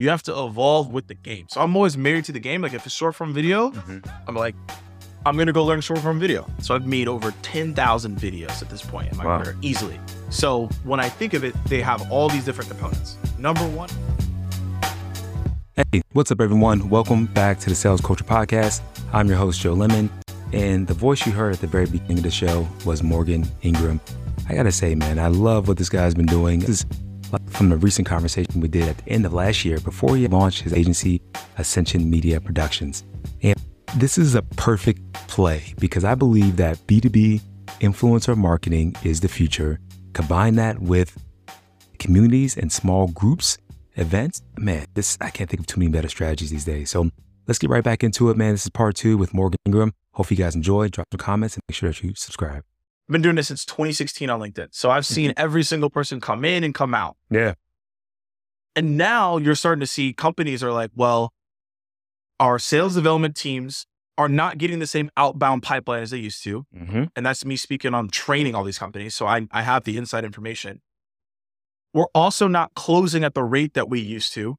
You have to evolve with the game. So I'm always married to the game. Like if it's short form video, Mhm. I'm like, I'm gonna go learn short form video. So I've made over 10,000 videos at this point in my Wow. career easily. So when I think of it, they have all these different components. Number one, Hey, what's up, everyone? Welcome back to the Sales Culture Podcast. I'm your host, Joe Lemon, and the voice you heard at the very beginning of the show was Morgan Ingram. I gotta say, man, I love what this guy's been doing. This is from the recent conversation we did at the end of last year before he launched his agency, Ascension Media Productions. And this is a perfect play because I believe that B2B influencer marketing is the future. Combine that with communities and small groups events, man, this I can't think of too many better strategies these days. So let's get right back into it, man. This is part two with Morgan Ingram. Hope you guys enjoyed. Drop some comments and make sure that you subscribe. I've been doing this since 2016 on LinkedIn. So I've seen every single person come in and come out. Yeah. And now you're starting to see companies are like, well, our sales development teams are not getting the same outbound pipeline as they used to. Mm-hmm. And that's me speaking on training all these companies. So I, I have the inside information. We're also not closing at the rate that we used to.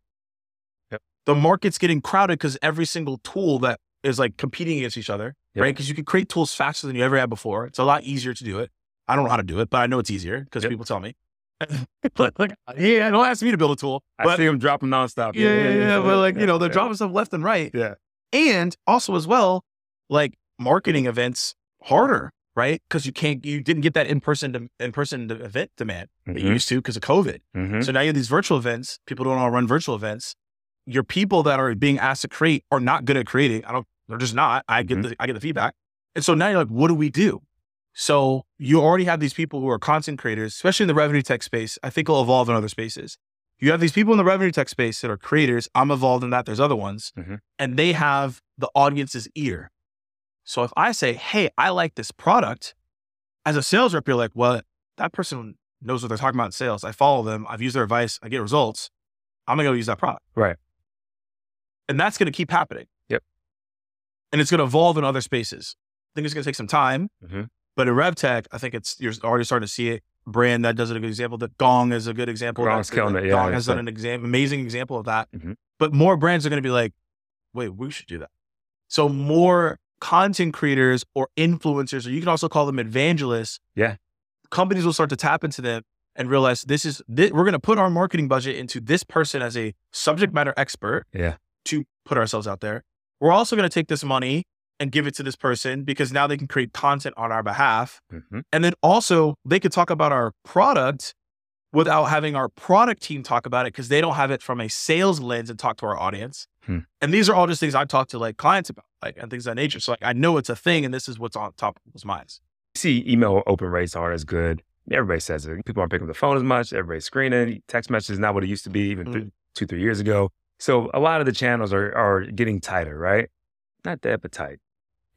Yep. The market's getting crowded because every single tool that is like competing against each other, Yep. right? Because you can create tools faster than you ever had before. It's a lot easier to do it. I don't know how to do it, but I know it's easier because Yep. people tell me. but like, yeah, don't ask me to build a tool. I But see them dropping nonstop. yeah, yeah, yeah, But like, you know, they're yeah. dropping stuff left and right. Yeah. And also as well, like marketing events harder, right? Because you can't, you didn't get that in person, in person event demand that you Mhm. used to because of COVID. Mhm. So now you have these virtual events. People don't to run virtual events. Your people that are being asked to create are not good at creating. I don't. They're just not. I get Mhm. the I get the feedback. And so now you're like, what do we do? So you already have these people who are content creators, especially in the revenue tech space. I think it'll evolve in other spaces. You have these people in the revenue tech space that are creators. I'm involved in that. There's other ones, Mhm. and they have the audience's ear. So if I say, "Hey, I like this product," as a sales rep, you're like, "Well, that person knows what they're talking about in sales. I follow them. I've used their advice. I get results. I'm gonna go use that product." Right. And that's gonna keep happening. And it's gonna evolve in other spaces. I think it's gonna take some time, Mhm. but in RevTech, I think it's you're already starting to see it. Brand that does it a good example. The Gong is a good example. Gong's killing it, yeah, Gong has done an exam- amazing example of that. Mhm. But more brands are going to be like, wait, we should do that. So more content creators or influencers, or you can also call them evangelists. Yeah. Companies will start to tap into them and realize this is thi- we're going to put our marketing budget into this person as a subject matter expert Yeah. to put ourselves out there. We're also going to take this money and give it to this person because now they can create content on our behalf. Mhm. And then also they could talk about our product without having our product team talk about it because they don't have it from a sales lens and talk to our audience. Hmm. And these are all just things I've talked to like clients about, like and things of that nature. So like I know it's a thing and this is what's on top of people's minds. see email open rates aren't as good. Everybody says it. People aren't picking up the phone as much. Everybody's screening. Text message is not what it used to be even Mm. th- two, three years ago. So a lot of the channels are, are getting tighter, right? Not that, but tight.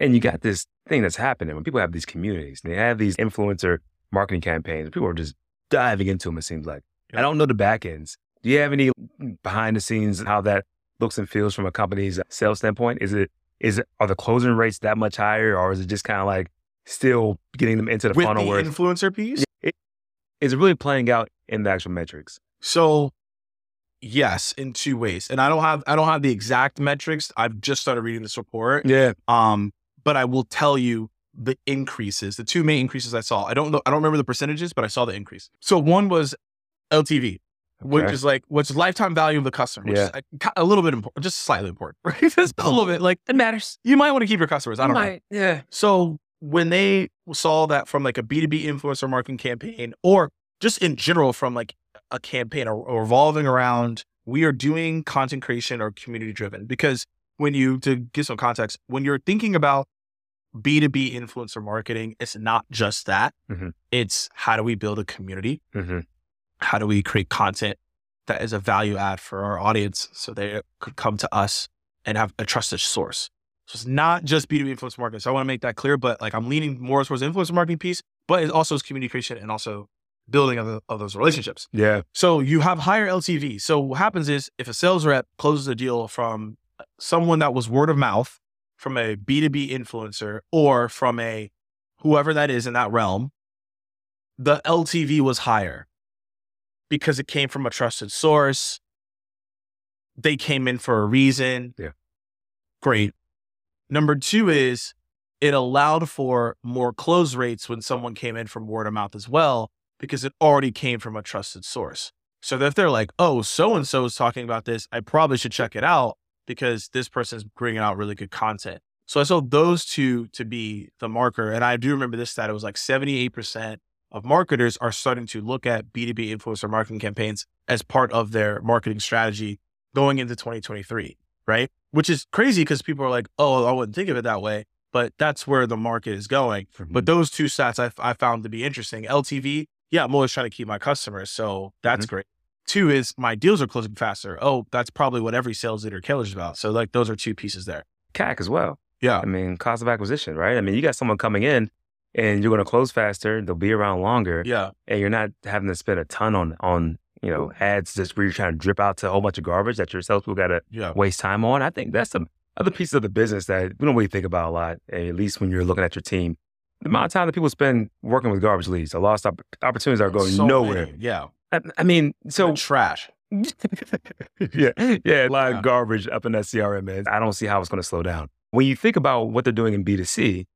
And you got this thing that's happening when people have these communities, they have these influencer marketing campaigns. People are just diving into them, it seems like. I don't know the back ends. Do you have any behind the scenes how that looks and feels from a company's sales standpoint? Is it is it are the closing rates that much higher, or is it just kind of like still getting them into the With funnel the where influencer piece. it, is it really playing out in the actual metrics? So yes, in two ways. And I don't have I don't have the exact metrics. I've just started reading this report. Yeah. Um, but I will tell you the increases, the two main increases I saw. I don't know, I don't remember the percentages, but I saw the increase. So one was LTV, which Okay. is like what's lifetime value of the customer, which is a, a little bit important, just slightly important, right? Just a little bit. Like It matters. you might want to keep your customers. I don't know. Yeah. So when they saw that from like a B2B influencer marketing campaign or just in general from like a campaign or, or revolving around, we are doing content creation or community driven because when you, to give some context, when you're thinking about B2B influencer marketing, it's not just that. Mhm. It's how do we build a community? hmm How do we create content that is a value add for our audience so they could come to us and have a trusted source? So it's not just B2B influencer marketing. So I want to make that clear, but like I'm leaning more towards the influencer marketing piece, but it also is community creation and also building of, of those relationships. Yeah. So you have higher LTV. So what happens is if a sales rep closes a deal from someone that was word of mouth, from a B2B influencer, or from a whoever that is in that realm, the LTV was higher because it came from a trusted source. they came in for a reason. Yeah. Great. Number two is it allowed for more close rates when someone came in from word of mouth as well, because it already came from a trusted source. So that if they're like, oh, so and so is talking about this, I probably should check it out because this person's bringing out really good content. So I saw those two to be the marker. And I do remember this stat. It was like 78% of marketers are starting to look at B2B influencer marketing campaigns as part of their marketing strategy going into 2023, right? Which is crazy because people are like, oh, I wouldn't think of it that way. But that's where the market is going. But mm-hmm. those two stats I, I found to be interesting. LTV, yeah, I'm always trying to keep my customers. So that's Mhm. great. Two is my deals are closing faster. Oh, that's probably what every sales leader cares about. So like those are two pieces there. CAC as well. Yeah. I mean, cost of acquisition, right? I mean, you got someone coming in and you're going to close faster. They'll be around longer, Yeah. and you're not having to spend a ton on on you know ads just where you're trying to drip out to a whole bunch of garbage that your salespeople got to Yeah. waste time on. I think that's some other pieces of the business that we don't really think about a lot, at least when you're looking at your team. The amount of time that people spend working with garbage leads, the lost opp- opportunities are going So nowhere. many. Yeah. I, I mean, So trash. yeah, yeah, a lot Yeah. of garbage up in that CRM, man. I don't see how it's going to slow down. When you think about what they're doing in B2C,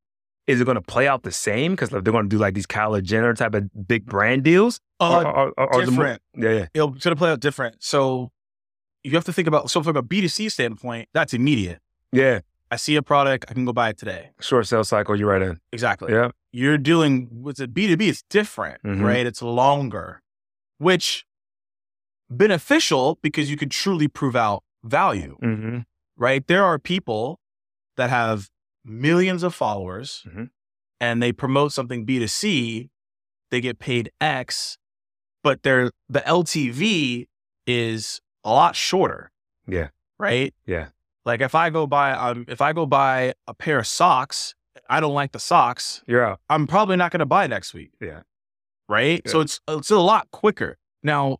is it going to play out the same? Because they're going to do like these Kylie Jenner type of big brand deals? Uh, or, or- or different. yeah, yeah. It'll it's gonna play out different. So you have to think about so from a B2C standpoint, that's immediate. Yeah. I see a product, I can go buy it today. Short sales cycle, you're right in. Exactly. Yeah. You're dealing with a B2B, it's different, Mhm. right? It's longer, which beneficial because you can truly prove out value, Mm-hmm. right? There are people that have millions of followers Mhm. and they promote something B2C, they get paid X, but their the LTV is a lot shorter. Yeah. Right? Yeah. Like if I go buy um if I go buy a pair of socks, I don't like the socks, out. I'm probably not going to buy next week. Yeah. Right? Yeah. So it's it's a lot quicker. Now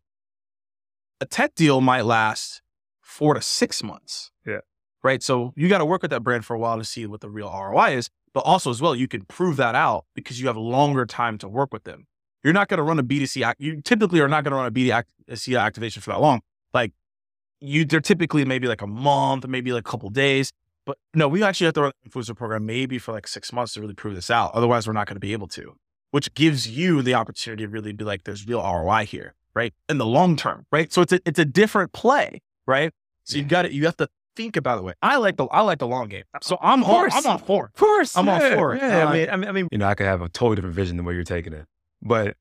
a tech deal might last 4 to 6 months. Yeah. Right? So you got to work with that brand for a while to see what the real ROI is, but also as well you can prove that out because you have longer time to work with them. You're not going to run a B2C act- you typically are not going to run a B2C activation for that long. Like you they're typically maybe like a month, maybe like a couple days. But no, we actually have to run an influencer program maybe for like six months to really prove this out. Otherwise, we're not going to be able to, which gives you the opportunity to really be like, there's real ROI here, right? In the long term, right? So it's a, it's a different play, right? So you got it. You have to think about the way. I like the I like the long game. So I'm Of all. I'm on four. Of course. I'm all yeah, for it. Yeah. Uh, I mean, I mean, I mean, you know, I could have a totally different vision than where you're taking it. But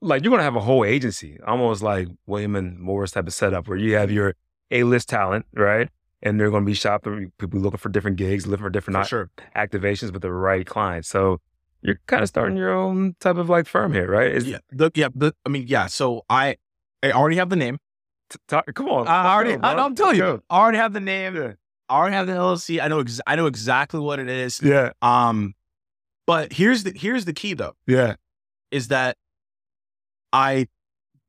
like you're gonna have a whole agency, almost like William and Morris type of setup where you have your A-list talent, right? And they're gonna be shopping, people looking for different gigs, looking for different For sure. activations with the right clients. So you're kind of starting your own type of like firm here, right? Is, Yeah. The, yeah. The, I mean, yeah. So I I already have the name. t- talk- come on. I already. Go, I, I'm telling you. I already have the name. I already have the LLC. I know. Ex- I know exactly what it is. Yeah. Um, but here's the here's the key though Yeah. is that I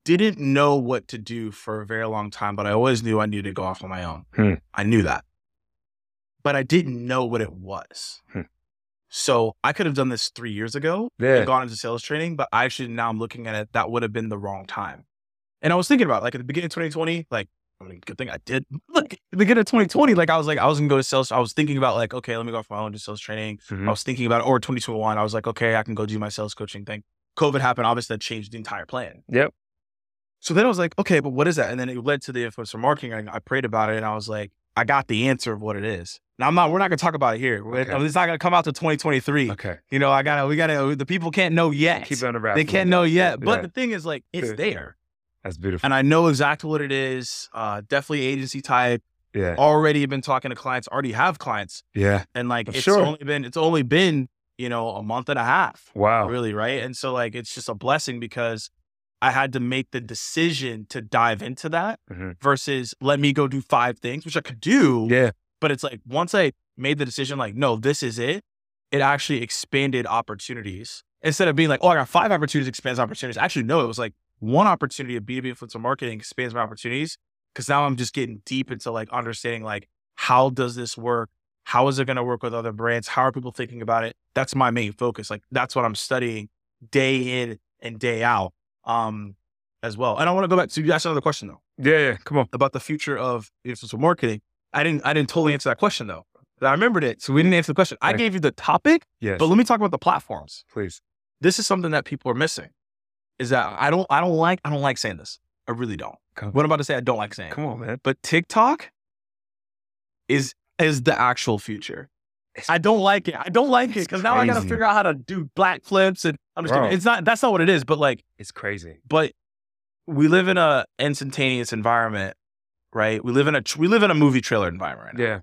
didn't know what to do for a very long time, but I always knew I needed to go off on my own. Hmm. I knew that, but I didn't know what it was. Hmm. So I could have done this three years ago Yeah. and gone into sales training, but I actually now I'm looking at it, that would have been the wrong time. And I was thinking about it, like at the beginning of 2020, like I mean, good thing I did. Like at the beginning of 2020, like I was like, I was gonna go to sales. I was thinking about like, okay, let me go off my own do sales training. Mhm. I was thinking about it, or 2021. I was like, okay, I can go do my sales coaching thing. COVID happened, obviously that changed the entire plan. Yep. So then I was like, okay, but what is that? And then it led to the influencer marketing. I, I prayed about it and I was like, I got the answer of what it is. Now I'm not, we're not gonna talk about it here. Okay. It's not gonna come out to 2023. Okay. You know, I gotta, we gotta, the people can't know yet. Keep it under wraps. they can't know yet. But Yeah. the thing is, like, it's there. That's beautiful. And I know exactly what it is. Uh, definitely agency type. Yeah. Already been talking to clients, already have clients. Yeah. And like, I'm it's sure. only been, it's only been, you know, a month and a half. Wow. really right and so like it's just a blessing because i had to make the decision to dive into that Mhm. versus let me go do five things which i could do Yeah. but it's like once i made the decision like no this is it it actually expanded opportunities. Instead of being like oh i got five opportunities expands opportunities actually no it was like one opportunity of b2b influencer marketing expands my opportunities because now i'm just getting deep into like understanding like how does this work? How is it going to work with other brands? How are people thinking about it? That's my main focus like that's what i'm studying day in and day out um as well. And I want to go back to you asked another question though Yeah, yeah. Come on. about the future of influencer marketing. I didn't I didn't totally answer that question though. I remembered it, so we didn't answer the question. I gave you the topic, Yes. but let me talk about the platforms. please. This is something that people are missing. Is that I don't I don't like I don't like saying this. I really don't. What I'm about to say, I don't like saying. come on, man. But TikTok is is the actual future. I don't like it. I don't like it because now I got to figure out how to do black flips and I'm just Bro. kidding. It's not that's not what it is. But like, It's crazy. but we live in a instantaneous environment, right? We live in a we live in a movie trailer environment. Right now. Yeah.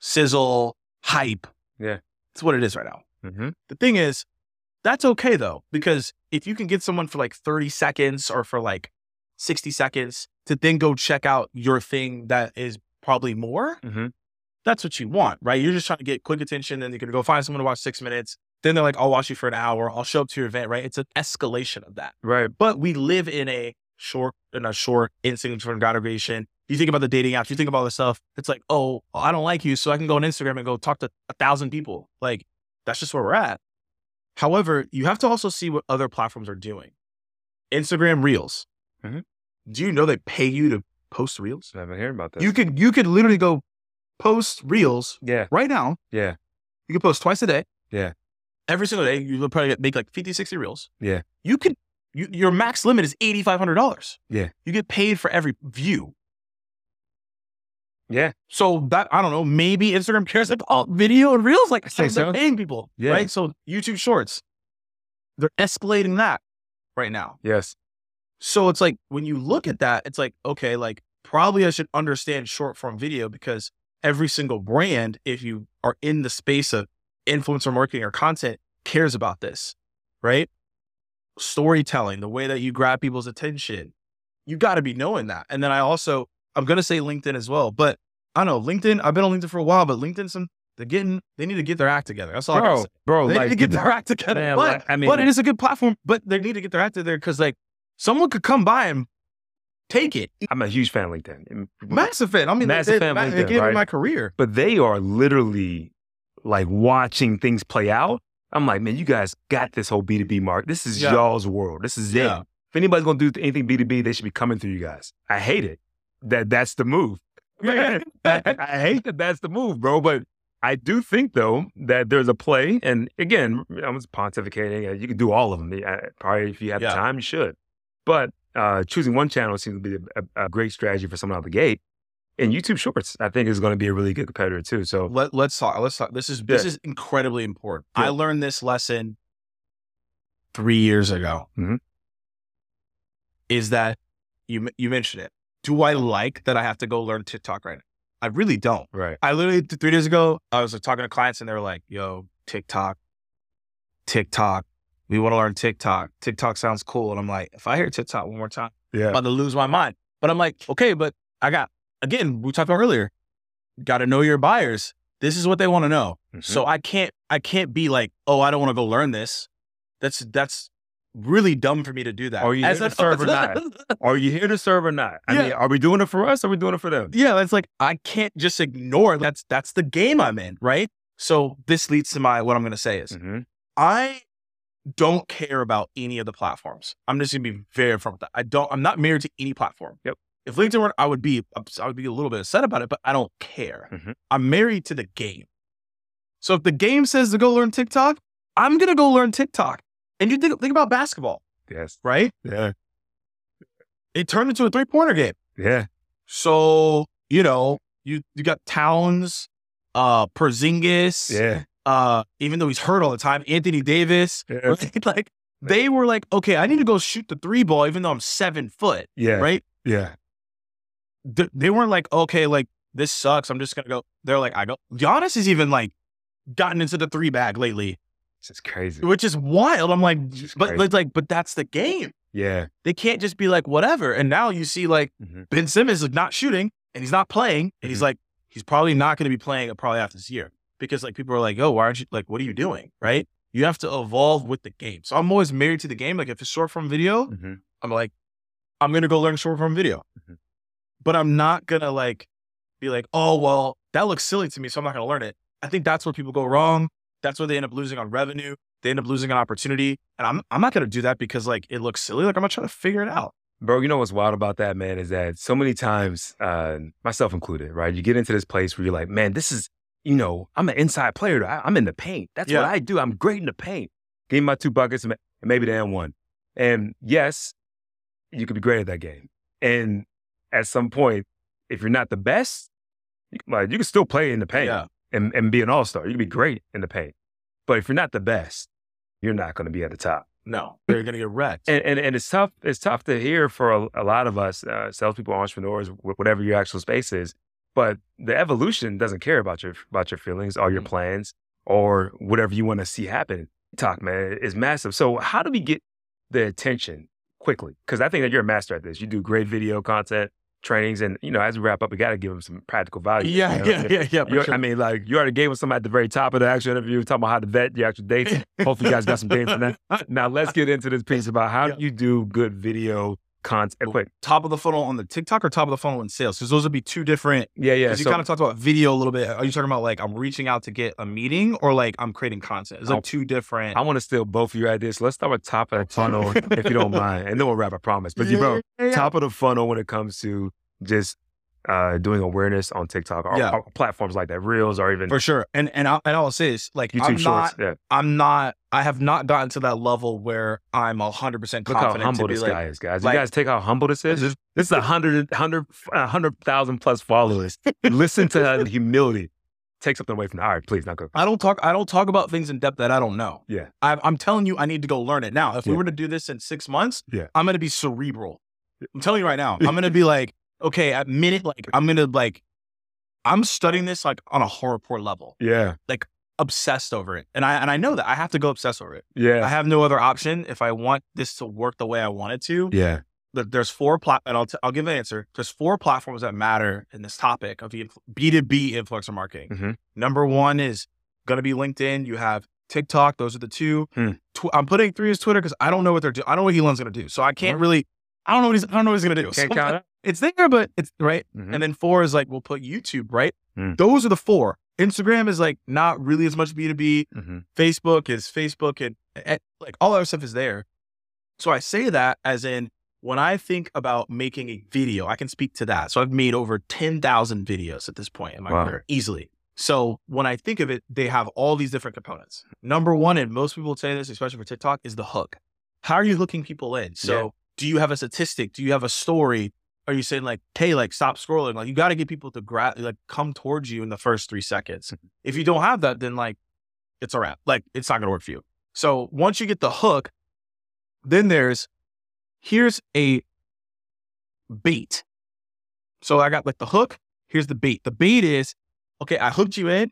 Sizzle, hype. Yeah. it's what it is right now. Mm-hmm. The thing is, that's okay though, because if you can get someone for like 30 seconds or for like 60 seconds to then go check out your thing that is probably more, Mm-hmm. That's what you want, right? You're just trying to get quick attention and you're going to go find someone to watch six minutes. Then they're like, I'll watch you for an hour. I'll show up to your event, right? It's an escalation of that. Right. But we live in a short, in a short instant for gratification. You think about the dating apps, you think about all this stuff. It's like, oh, I don't like you. So I can go on Instagram and go talk to a thousand people. Like, that's just where we're at. However, you have to also see what other platforms are doing. Instagram Reels. Mhm. Do you know they pay you to post Reels? I've been hearing about this. You could you could literally go post Reels yeah. right now. Yeah. You can post twice a day. Yeah. Every single day, you will probably make like 50, 60 Reels. Yeah. You could you, your max limit is $8,500. Yeah. You get paid for every view. Yeah. So that I don't know, maybe Instagram cares about video and reels like think they're so. paying people, Yeah. right? So YouTube Shorts, they're escalating that right now. Yes. So it's like when you look at that, it's like okay, like probably I should understand short form video because every single brand, if you are in the space of influencer marketing or content, cares about this, right? Storytelling, the way that you grab people's attention, you got to be knowing that. And then I also, I'm gonna say LinkedIn as well, but I don't know LinkedIn. I've been on LinkedIn for a while, but LinkedIn, some they're getting, they need to get their act together. That's all I Bro, gotta bro, They like need to get their act together. Man, but, like, I mean- but it is a good platform. But they need to get their act together because like someone could come by and take it. I'm a huge fan of LinkedIn. Massive fan. I mean, Massive they, fan they, they LinkedIn, gave me my career. but they are literally like watching things play out. I'm like, man, you guys got this whole B2B market. This is Yeah. y'all's world. This is it. If anybody's gonna do anything B2B, they should be coming through you guys. I hate it. That that's the move. I, I hate that that's the move, bro. But I do think though that there's a play, and again, I was pontificating. You can do all of them. Probably if you have Yeah. the time, you should. But uh, choosing one channel seems to be a, a, great strategy for someone out the gate. And YouTube Shorts, I think, is going to be a really good competitor too. So Let, let's talk. Let's talk. This is this Yeah. is incredibly important. Yeah. I learned this lesson three years ago. Mhm. Is that you? You mentioned it. Do I like that I have to go learn TikTok right now? I really don't. right, I literally three days ago, I was like, talking to clients and they were like, "Yo, TikTok, TikTok, we want to learn TikTok. TikTok sounds cool." And I'm like, if I hear TikTok one more time, I'm yeah, about to lose my mind. But I'm like, okay, but I got again, we talked about earlier. Got to know your buyers. This is what they want to know. Mhm. So I can't, I can't be like, oh, I don't want to go learn this. That's that's really dumb for me to do that. Are you As here a- to serve or not? are you here to serve or not? I Yeah. mean, are we doing it for us? Or are we doing it for them? yeah, that's like I can't just ignore. That's that's the game I'm in, right? So this leads to my what I'm going to say is Mm-hmm. I don't care about any of the platforms. I'm just gonna be very upfront with that. I don't. I'm not married to any platform. Yep. If LinkedIn were, I would be. I would be a little bit upset about it, but I don't care. Mhm. I'm married to the game. So if the game says to go learn TikTok, I'm gonna go learn TikTok. And you think think about basketball, Yes. right? Yeah. It turned into a three pointer game. Yeah. So you know you you got Towns, uh, Porzingis, Yeah. Uh, even though he's hurt all the time, Anthony Davis. Yeah. Right? Like they were like, okay, I need to go shoot the three ball, even though I'm seven foot, Yeah. right? Yeah. Th- they weren't like, okay, like this sucks. I'm just gonna go. They're like, I go. Giannis has even like gotten into the three bag lately, This is crazy. which is wild. I'm like, but, like, but that's the game. Yeah. They can't just be like whatever. And now you see like Mhm. Ben Simmons is not shooting and he's not playing, and he's Mhm. like, he's probably not going to be playing probably after this year because like people are like, oh, why aren't you like, what are you doing, right? You have to evolve with the game. So I'm always married to the game. Like if it's short form video, Mhm. I'm like, I'm gonna go learn short form video, Mhm. but I'm not gonna like be like, oh well, that looks silly to me, so I'm not gonna learn it. I think that's where people go wrong. That's where they end up losing on revenue. They end up losing an opportunity, and I'm I'm not gonna do that because like it looks silly. Like I'm gonna try to figure it out. Bro, you know what's wild about that, man, is that so many times, uh, myself included, right? You get into this place where you're like, man, this is, you know, I'm an inside player. I, am in the paint. That's Yeah. what I do. I'm great in the paint. Give me my two buckets and maybe the and one. And yes, you could be great at that game. And at some point, if you're not the best, you can, like, you can still play in the paint Yeah. and, and be an all star. You can be great in the paint. But if you're not the best, you're not going to be at the top. No, they're going to get wrecked. And, and and it's tough. It's tough to hear for a, a lot of us, uh, salespeople, entrepreneurs, whatever your actual space is. But the evolution doesn't care about your about your feelings, or your Mhm. plans, or whatever you want to see happen. TikTok, man, is massive. So how do we get the attention quickly? Because I think that you're a master at this. You do great video content, trainings, and you know, as we wrap up, we got to give them some practical value. yeah, you know? yeah, yeah, yeah. sure. I mean, like you already gave us some at the very top of the actual interview, talking about how to vet your actual dates. Hopefully, you guys got some dates on that. Now, let's get into this piece about how Yeah. do you do good video content. Quick, top of the funnel on the TikTok or top of the funnel in sales? Because those would be two different. yeah, yeah. Because you kind of talked about video a little bit. Are you talking about like I'm reaching out to get a meeting or like I'm creating content? It's like I'll- two different. I want to steal both of your ideas. So let's start with top of the funnel, if you don't mind, and then we'll wrap. I promise. But you, bro, top of the funnel when it comes to just uh, doing awareness on TikTok or, Yeah. or platforms like that, Reels, or even for sure. And and I, and I'll say this, like YouTube I'm Shorts. not, yeah, I'm not, I have not gotten to that level where I'm hundred percent look how confident humble to be this like, guy is, guys. like- you guys take how humble this is. This- This is a hundred, hundred, a hundred thousand plus followers. Listen to the humility. Take something away from that. All right, please, not go. I don't talk. I don't talk about things in depth that I don't know. Yeah. I, I'm telling you, I need to go learn it now. If we were to do this in six months, Yeah. I'm gonna be cerebral. I'm telling you right now. I'm gonna be like, okay, at minute, like I'm gonna like, I'm studying this like on a horror level, Yeah, obsessed over it, and I and I know that I have to go obsess over it. yeah, I have no other option if I want this to work the way I want it to. yeah. There's four plat, and I'll t- I'll give an answer. There's four platforms that matter in this topic of the B two B influencer marketing. Mhm. Number one is going to be LinkedIn. You have TikTok. Those are the two. Hmm. Tw- I'm putting three as Twitter because I don't know what they're doing. I don't know what Elon's going to do. So I can't really. I don't know what he's. I don't know what he's going to do. Can't So count. It's there, but it's right. Mhm. And then four is like we'll put YouTube. Right. Hmm. Those are the four. Instagram is like not really as much B two B. Mhm. Facebook is Facebook and, and like all other stuff is there. So I say that as in when I think about making a video, I can speak to that. So I've made over 10,000 videos at this point in my Wow. career easily. So when I think of it, they have all these different components. Number one, and most people say this, especially for TikTok, is the hook. How are you hooking people in? So Yeah. do you have a statistic? Do you have a story? Are you saying like, hey, like stop scrolling? Like you got to get people to grab, like come towards you in the first three seconds. Mm-hmm. if you don't have that, then like it's a wrap. Like it's not gonna work for you. So once you get the hook, then there's here's a bait. So I got like the hook, here's the bait. The bait is okay, I hooked you in.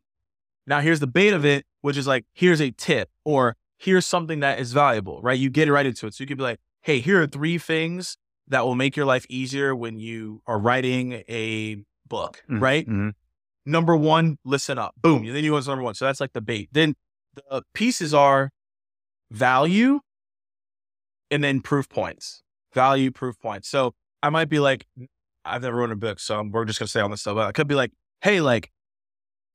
Now here's the bait of it, which is like here's a tip or here's something that is valuable, right? You get it right into it. So you could be like, hey, here are three things that will make your life easier when you are writing a book, Mhm. right? Mhm. number one, listen up. Boom. Then you go to number one. So that's like the bait. Then the pieces are value and then proof points. Value, proof points. So I might be like, I've never written a book, so we're just gonna say on this stuff. But I could be like, hey, like,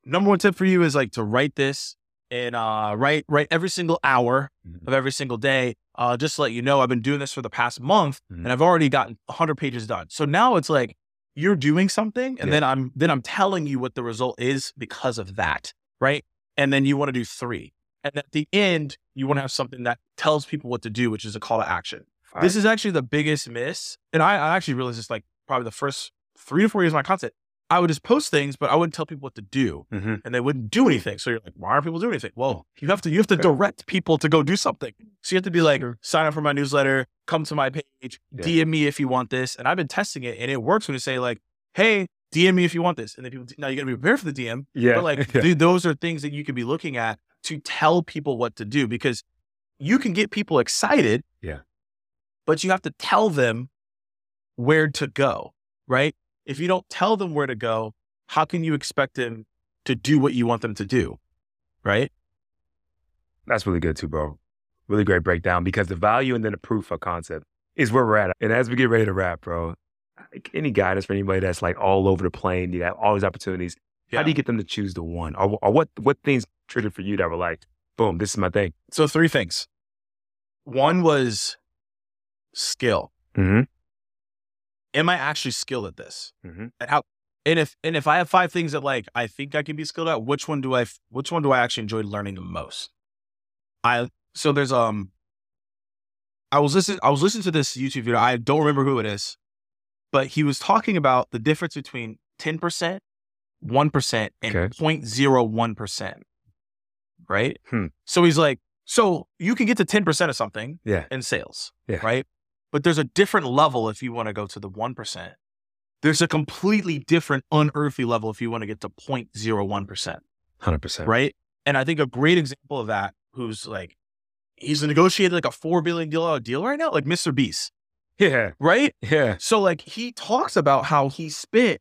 number one tip for you is like to write this and uh write write every single hour Mhm. of every single day. Uh just to let you know, I've been doing this for the past month Mhm. and I've already gotten 100 pages done. So now it's like you're doing something and Yeah. then I'm then I'm telling you what the result is because of that, right? And then you want to do 3. And at the end, you want to have something that tells people what to do, which is a call to action. This is actually the biggest miss. And I, I actually realized this like probably the first 3 to 4 years of my content. I would just post things, but I wouldn't tell people what to do Mhm. and they wouldn't do anything. So you're like, why aren't people doing anything? Well, you have to you have to direct people to go do something. So you have to be like, sign up for my newsletter, come to my page, Yeah. DM me if you want this. And I've been testing it, and it works when you say like, hey, DM me if you want this. And then people now you got to be prepared for the DM. Yeah. But like, yeah. those are things that you could be looking at to tell people what to do because you can get people excited. Yeah. But you have to tell them where to go, right? If you don't tell them where to go, how can you expect them to do what you want them to do? Right? That's really good too, bro. Really great breakdown because the value and then the proof of concept is where we're at. And as we get ready to wrap, bro, any guidance for anybody that's like all over the plane, you have all these opportunities. How do you get them to choose the one? Or, or what what things triggered for you that were like, boom, this is my thing? So three things. One was skill. Mm-hmm. Am I actually skilled at this? Mhm. And how and if and if I have five things that like I think I can be skilled at, which one do I which one do I actually enjoy learning the most? I so there's um I was listening I was listening to this YouTube video. I don't remember who it is, but he was talking about the difference between 10%, 1%, and Okay. 0.01%. Right? Hmm. So he's like, so you can get to 10% of something Yeah. in sales. Yeah. Right. But there's a different level if you want to go to the 1%. There's a completely different unearthly level if you want to get to 0.01%. Hundred percent. Right. And I think a great example of that, who's like, he's negotiated like a $4 billion deal, deal right now, like Mr. Beast. Yeah. Right. Yeah. So, like, he talks about how he spent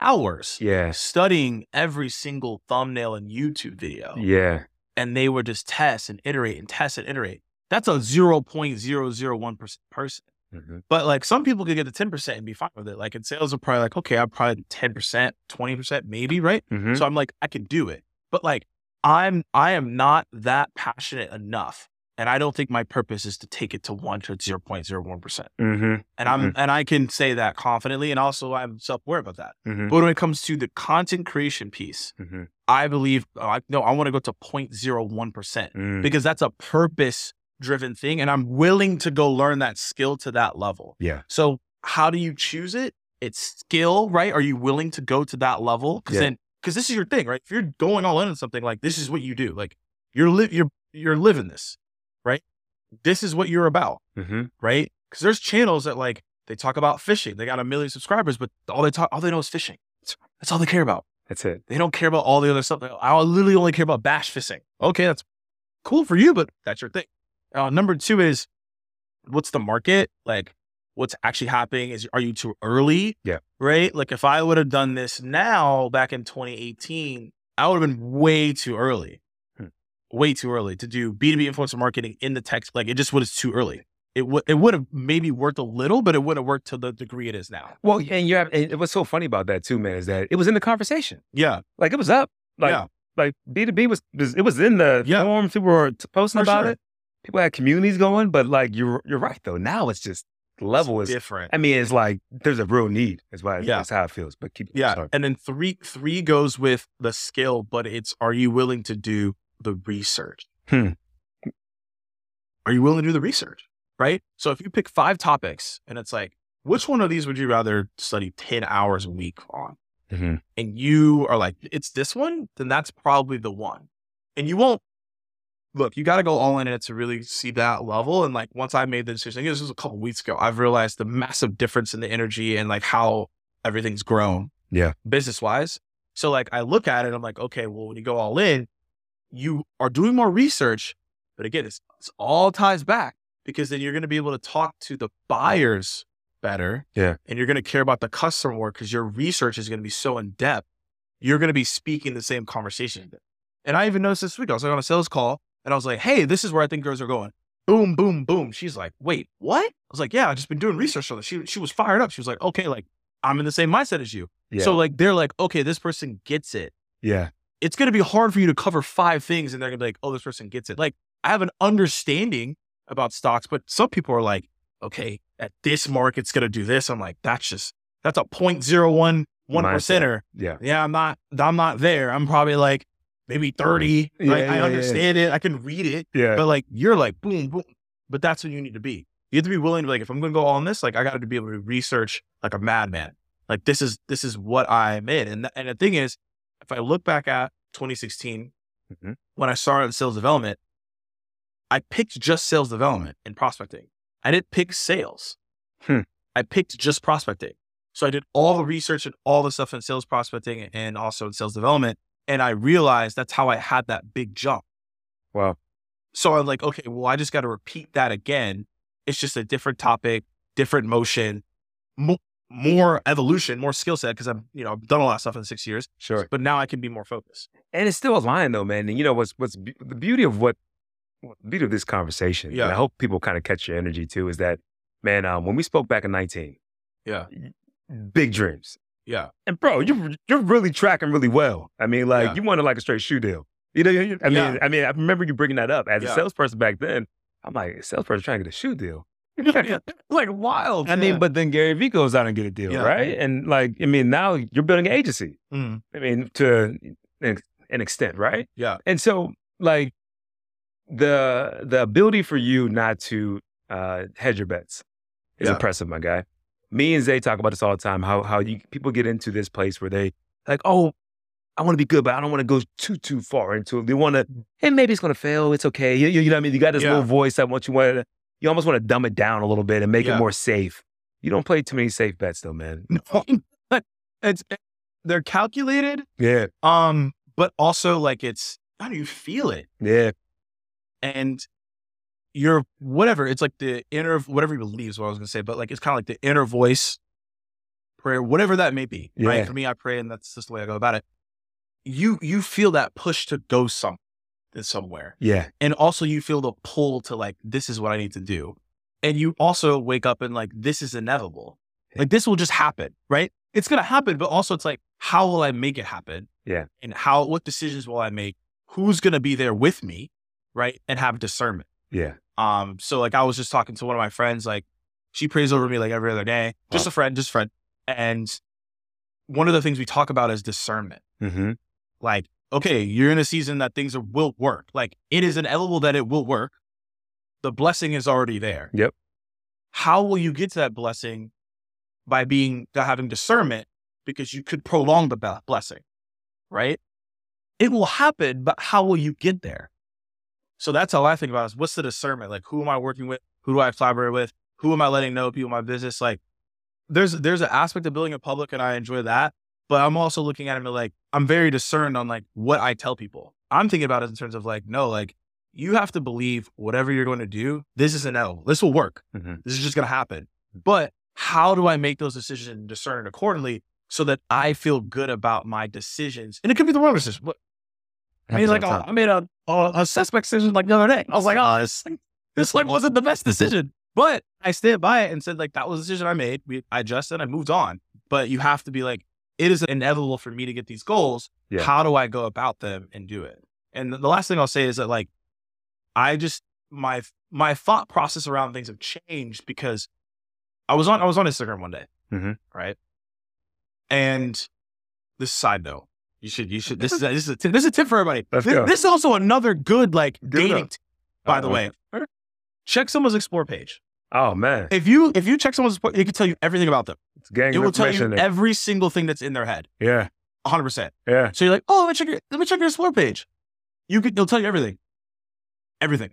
hours Yeah. studying every single thumbnail and YouTube video. Yeah. And they would just test and iterate and test and iterate. That's a 0.001% person. Hmm But like some people could get to 10% and be fine with it. Like in sales are probably like, okay, I'm probably 10%, 20%, maybe, right? hmm So I'm like, I can do it. But like I'm I am not that passionate enough. And I don't think my purpose is to take it to one to 0.01%. hmm And I'm and I can say that confidently. And also I'm self-aware about that. hmm But when it comes to the content creation piece, I believe oh, I no, I want to go to 0.01% mm because that's a purpose driven thing. And I'm willing to go learn that skill to that level. Yeah. So how do you choose it? It's skill, right? Are you willing to go to that level? Because Yeah. then, because this is your thing, right? If you're going all in on something, like this is what you do. Like you're li- you're you're living this, right? This is what you're about, hmm right? Because there's channels that like they talk about fishing. They got a million subscribers, but all they talk, all they know is fishing. That's all they care about. That's it. They don't care about all the other stuff. I literally only care about bass fishing. Okay, that's cool for you, but that's your thing. Uh, number two is what's the market like? What's actually happening? Is are you too early? Yeah. Right. Like if I would have done this now back in 2018, I would have been way too early, Hmm. way too early to do B2B influencer marketing in the tech. Like it just was too early. It would it would have maybe worked a little, but it wouldn't have worked to the degree it is now. Well, and you have, and what's so funny about that too, man, is that it was in the conversation. Yeah. Like it was up. Like, yeah. like B two B was, was, it was in the Yeah. forums. People were posting For about sure. it. People had communities going, but like you're you're right though. Now it's just the level is. different. I mean, it's like there's a real need. Is why Yeah. that's how it feels. But keep Yeah. sorry. And then three three goes with the skill, but it's are you willing to do the research? Hmm. Are you willing to do the research? Right? So if you pick five topics and it's like, which one of these would you rather study 10 hours a week on? Mhm. And you are like, it's this one, then that's probably the one. And you won't look, you got to go all in it to really see that level. And like once I made the decision, this was a couple weeks ago, I've realized the massive difference in the energy and like how everything's grown Yeah. business wise. So like I look at it, I'm like, okay, well, when you go all in, you are doing more research. But again, it's, it's all ties back because then you're going to be able to talk to the buyers better. Yeah. And you're going to care about the customer more because your research is going to be so in depth. You're going to be speaking the same conversation. And I even noticed this week, I was like on a sales call and I was like, hey, this is where I think girls are going. Boom, boom, boom. She's like, wait, what? I was like, yeah, I've just been doing research on this. She, she was fired up. She was like, okay, like I'm in the same mindset as you. Yeah. So like they're like, okay, this person gets it. yeah. It's gonna be hard for you to cover five things, and they're gonna be like, oh, this person gets it. Like I have an understanding about stocks, but some people are like, okay, at this mark, it's gonna do this. I'm like, that's just that's a 0.01 one percenter. Yeah. Yeah, I'm not I'm not there. I'm probably like maybe 30. Yeah, like yeah, I yeah, understand it. I can read it. Yeah. But like you're like boom, boom. But that's what you need to be. You have to be willing to be like, if I'm gonna go all on this, like I gotta be able to research like a madman. Like this is this is what I'm in. And th- and the thing is, if I look back at 2016, Mhm. when I started sales development, I picked just sales development and prospecting. I didn't pick sales. Hmm. I picked just prospecting. So I did all the research and all the stuff in sales prospecting and also in sales development. And I realized that's how I had that big jump. Wow. So I'm like, okay, well, I just got to repeat that again. It's just a different topic, different motion, mo- more evolution, more skill set because I'm, you know, I've done a lot of stuff in six years, Sure. but now I can be more focused. And it's still a aligned though, man. And you know what's what's be- the beauty of what what- the beauty of this conversation. and Yeah. I hope people kind of catch your energy too. Is that man? Um, when we spoke back in nineteen, Yeah. big dreams. Yeah. And bro, you you're really tracking really well. I mean, like Yeah. you wanted like a straight shoe deal. You know, you- I mean, Yeah. I mean, I remember you bringing that up as Yeah. a salesperson back then. I'm like, salesperson trying to get a shoe deal. like wild. I mean, but then Gary Vee goes out and get a deal, right? And like, I mean, now you're building an agency. Mm, I mean, to an, an extent, right? yeah, And so, like, the the ability for you not to uh, hedge your bets is impressive, my guy. Me and Zay talk about this all the time. How how you people get into this place where they like, oh, I want to be good, but I don't want to go too too far into it. They want to, and maybe it's going to fail. It's okay. You, you, know what I mean? You got this Yeah. little voice that wants you want to, you almost want to dumb it down a little bit and make Yeah. it more safe. You don't play too many safe bets, though, man. no, it's they're calculated. Yeah, Um, but also like it's how do you feel it? yeah, and your whatever it's like the inner whatever you believe is what I was gonna say, but like it's kind of like the inner voice prayer, whatever that may be. Yeah. Right. For me, I pray, and that's just the way I go about it. You you feel that push to go some somewhere, yeah, and also you feel the pull to like this is what I need to do, and you also wake up and like this is inevitable, like this will just happen, right? It's gonna happen, but also it's like how will I make it happen? Yeah. and how what decisions will I make? Who's gonna be there with me, right? And have discernment. yeah. Um, so like I was just talking to one of my friends, like she prays over me like every other day, just Wow. a friend, just a friend. And one of the things we talk about is discernment. Mm-hmm. Like, okay, you're in a season that things are, will work. Like it is inevitable that it will work. The blessing is already there. Yep. How will you get to that blessing? By being having discernment, because you could prolong the blessing, right? It will happen, but how will you get there? So that's how I think about it. Is what's the discernment? Like, who am I working with? Who do I collaborate with? Who am I letting know people in my business? Like, there's there's an aspect of building a public, and I enjoy that. But I'm also looking at it like I'm very discerned on like what I tell people. I'm thinking about it in terms of like, no, like you have to believe whatever you're going to do. This is an L. This will work. Mm-hmm. This is just going to happen. But how do I make those decisions and discern accordingly so that I feel good about my decisions? And it could be the wrong decision. But I mean, like, oh, I made a, a, a suspect decision like the other day. I was like, oh, this, this like wasn't the best decision. But I stand by it and said, like, that was a decision I made. We, I adjusted, I moved on. But you have to be like, it is inevitable for me to get these goals. Yeah. How do I go about them and do it? And the the last thing I'll say is that, like, I just, my, my thought process around things have changed because I was on, I was on Instagram one day. Mhm. Right. And this side note, you should, you should, this is, a, this is a tip, this is a tip for everybody. Let's this, go. this is also another good, like, it dating tip, by the way. Check someone's explore page. Oh man, If you if you check someone's explore, it can tell you everything about them. it's gang It will tell you every single thing that's in their head. yeah, 100%. yeah. So you're like, oh, let me check your let me check your explore page. You could it'll tell you everything. Everything.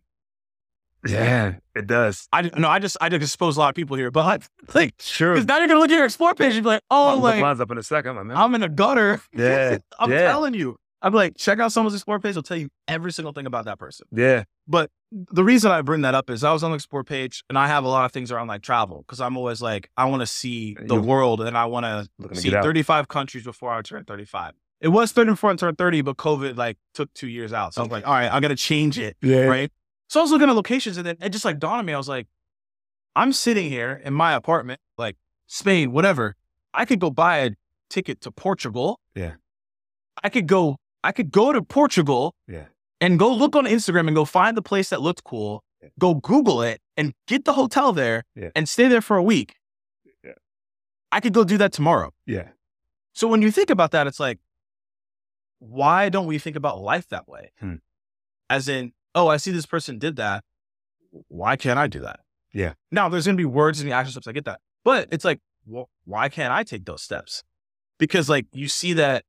Yeah, it does. I no, I just I just expose a lot of people here, but like Sure. because now you're gonna look at your explore page and be like, oh, I'll like lines up in a second, my man. I'm in a gutter. Yeah, I'm yeah. telling you. I'm like, check out someone's explore page. I'll tell you every single thing about that person. yeah, But the reason I bring that up is I was on the explore page and I have a lot of things around like travel because I'm always like, I want to see the You- world and I want to see 35 countries before I turn 35. It was 30 before I turned 30, but COVID like took two years out. So I was like, all right, I got to change it. Yeah, Right. So I was looking at locations and then it just like dawned on me. I was like, I'm sitting here in my apartment, like Spain, whatever. I could go buy a ticket to Portugal. Yeah. I could go, I could go to Portugal. Yeah. And go look on Instagram and go find the place that looked cool. Yeah. Go Google it and get the hotel there Yeah. and stay there for a week. Yeah. I could go do that tomorrow. yeah, So when you think about that, it's like, why don't we think about life that way? Hmm. As in, oh, I see this person did that. Why can't I do that? Yeah. Now there's going to be words and the action steps. I get that. But it's like, well, why can't I take those steps? Because like you see that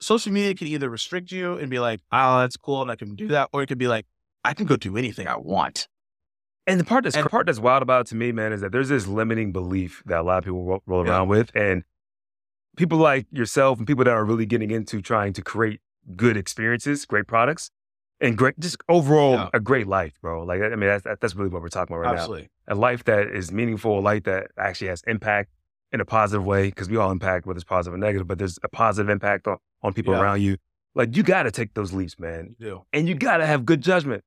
social media can either restrict you and be like, oh, that's cool and I can do that. Or it could be like, I can go do anything I want. And the part that's And- the part that's wild about it to me, man, is that there's this limiting belief that a lot of people roll, roll Yeah. around with, and people like yourself and people that are really getting into trying to create good experiences, great products, and great just overall Yeah. a great life, bro. Like I mean, that's that's really what we're talking about right Absolutely. now. A life that is meaningful, a life that actually has impact in a positive way, because we all impact whether it's positive or negative, but there's a positive impact on, on people Yeah. around you. Like you got to take those leaps, man, You do. and you got to have good judgment.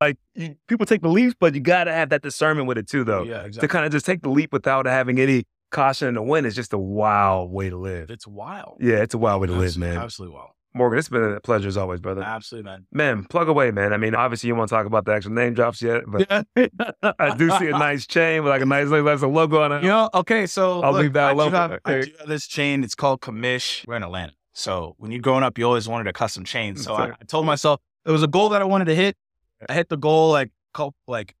Like you, people take the leaps, but you got to have that discernment with it too, though. yeah, exactly. To kind of just take the leap without having any caution in the wind is just a wild way to live. It's wild. Yeah, it's a wild way to live, man. Absolutely wild. Morgan, it's been a pleasure as always, brother. Absolutely, man. Man, plug away, man. I mean, obviously you want to talk about the actual name drops yet, but I do see a nice chain with like a nice, like, a logo on it. You know, okay, so I'll look, leave that I do alone. have- I do have this chain. It's called Commish. We're in Atlanta. So when you're growing up, you always wanted a custom chain. So I, I told myself it was a goal that I wanted to hit. I hit the goal like couple, like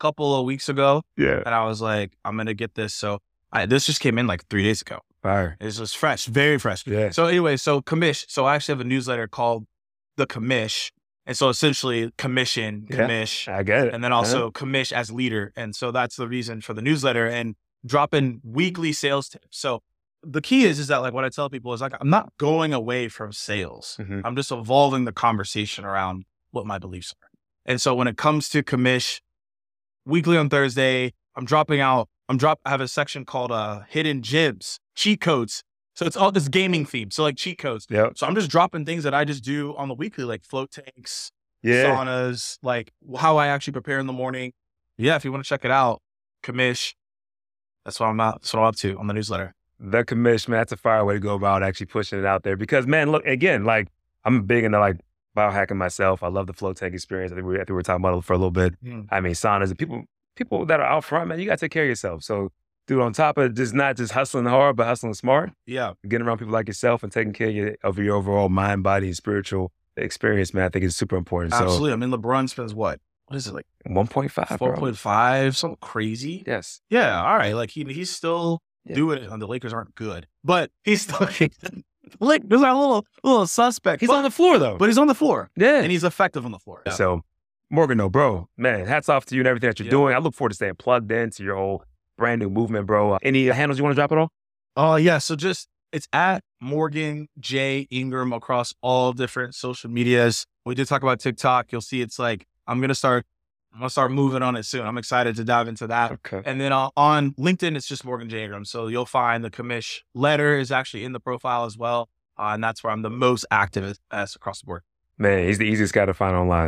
couple of weeks ago, Yeah. and I was like, I'm gonna get this. So I, this just came in like three days ago. Fire. It's just fresh, very fresh. Yeah. So anyway, so commish. So I actually have a newsletter called the Commish, and so essentially commission, Yeah. commish, I get it. and then also commish as leader. And so that's the reason for the newsletter and dropping weekly sales tips. So the key is is that like what I tell people is like I'm not going away from sales. Mhm. I'm just evolving the conversation around what my beliefs are. And so when it comes to commish, weekly on Thursday, I'm dropping out. I'm drop. I have a section called uh hidden jibs, cheat codes. So it's all this gaming theme. So like cheat codes. Yeah. So I'm just dropping things that I just do on the weekly, like float tanks, Yeah. saunas, like how I actually prepare in the morning. Yeah, if you want to check it out, commish. That's what I'm out. That's what I'm up to on the newsletter. The commission, man, that's a fire way to go about actually pushing it out there. Because man, look again, like I'm big into like biohacking myself. I love the flow tank experience. I think we, I think we were talking about it for a little bit. Mm. I mean, saunas and people, people that are out front, man, you got to take care of yourself. So, dude, on top of just not just hustling hard, but hustling smart, Yeah, getting around people like yourself and taking care of your, of your overall mind, body, and spiritual experience, man, I think is super important. absolutely. I mean, LeBron spends what? What is it like? So, 1.5, Four bro. point five, something crazy. Yes. Yeah, all right. Like he he's still Yeah. doing it. And the Lakers aren't good, but he's still. like there's a little little suspect. He's but, on the floor, though. but he's on the floor yeah. and he's effective on the floor. So, Morgan, no, bro, man, hats off to you and everything that you're Yeah. doing. I look forward to staying plugged into your whole brand new movement, bro. Uh, Any handles you want to drop at all? Oh yeah. So just it's at Morgan J Ingram across all different social medias. We did talk about TikTok. You'll see it's like I'm gonna start. I'm gonna start moving on it soon. I'm excited to dive into that. Okay. And then uh, on LinkedIn, it's just Morgan J Ingram. So you'll find the commish letter is actually in the profile as well, uh, and that's where I'm the most active as across the board. Man, he's the easiest guy to find online.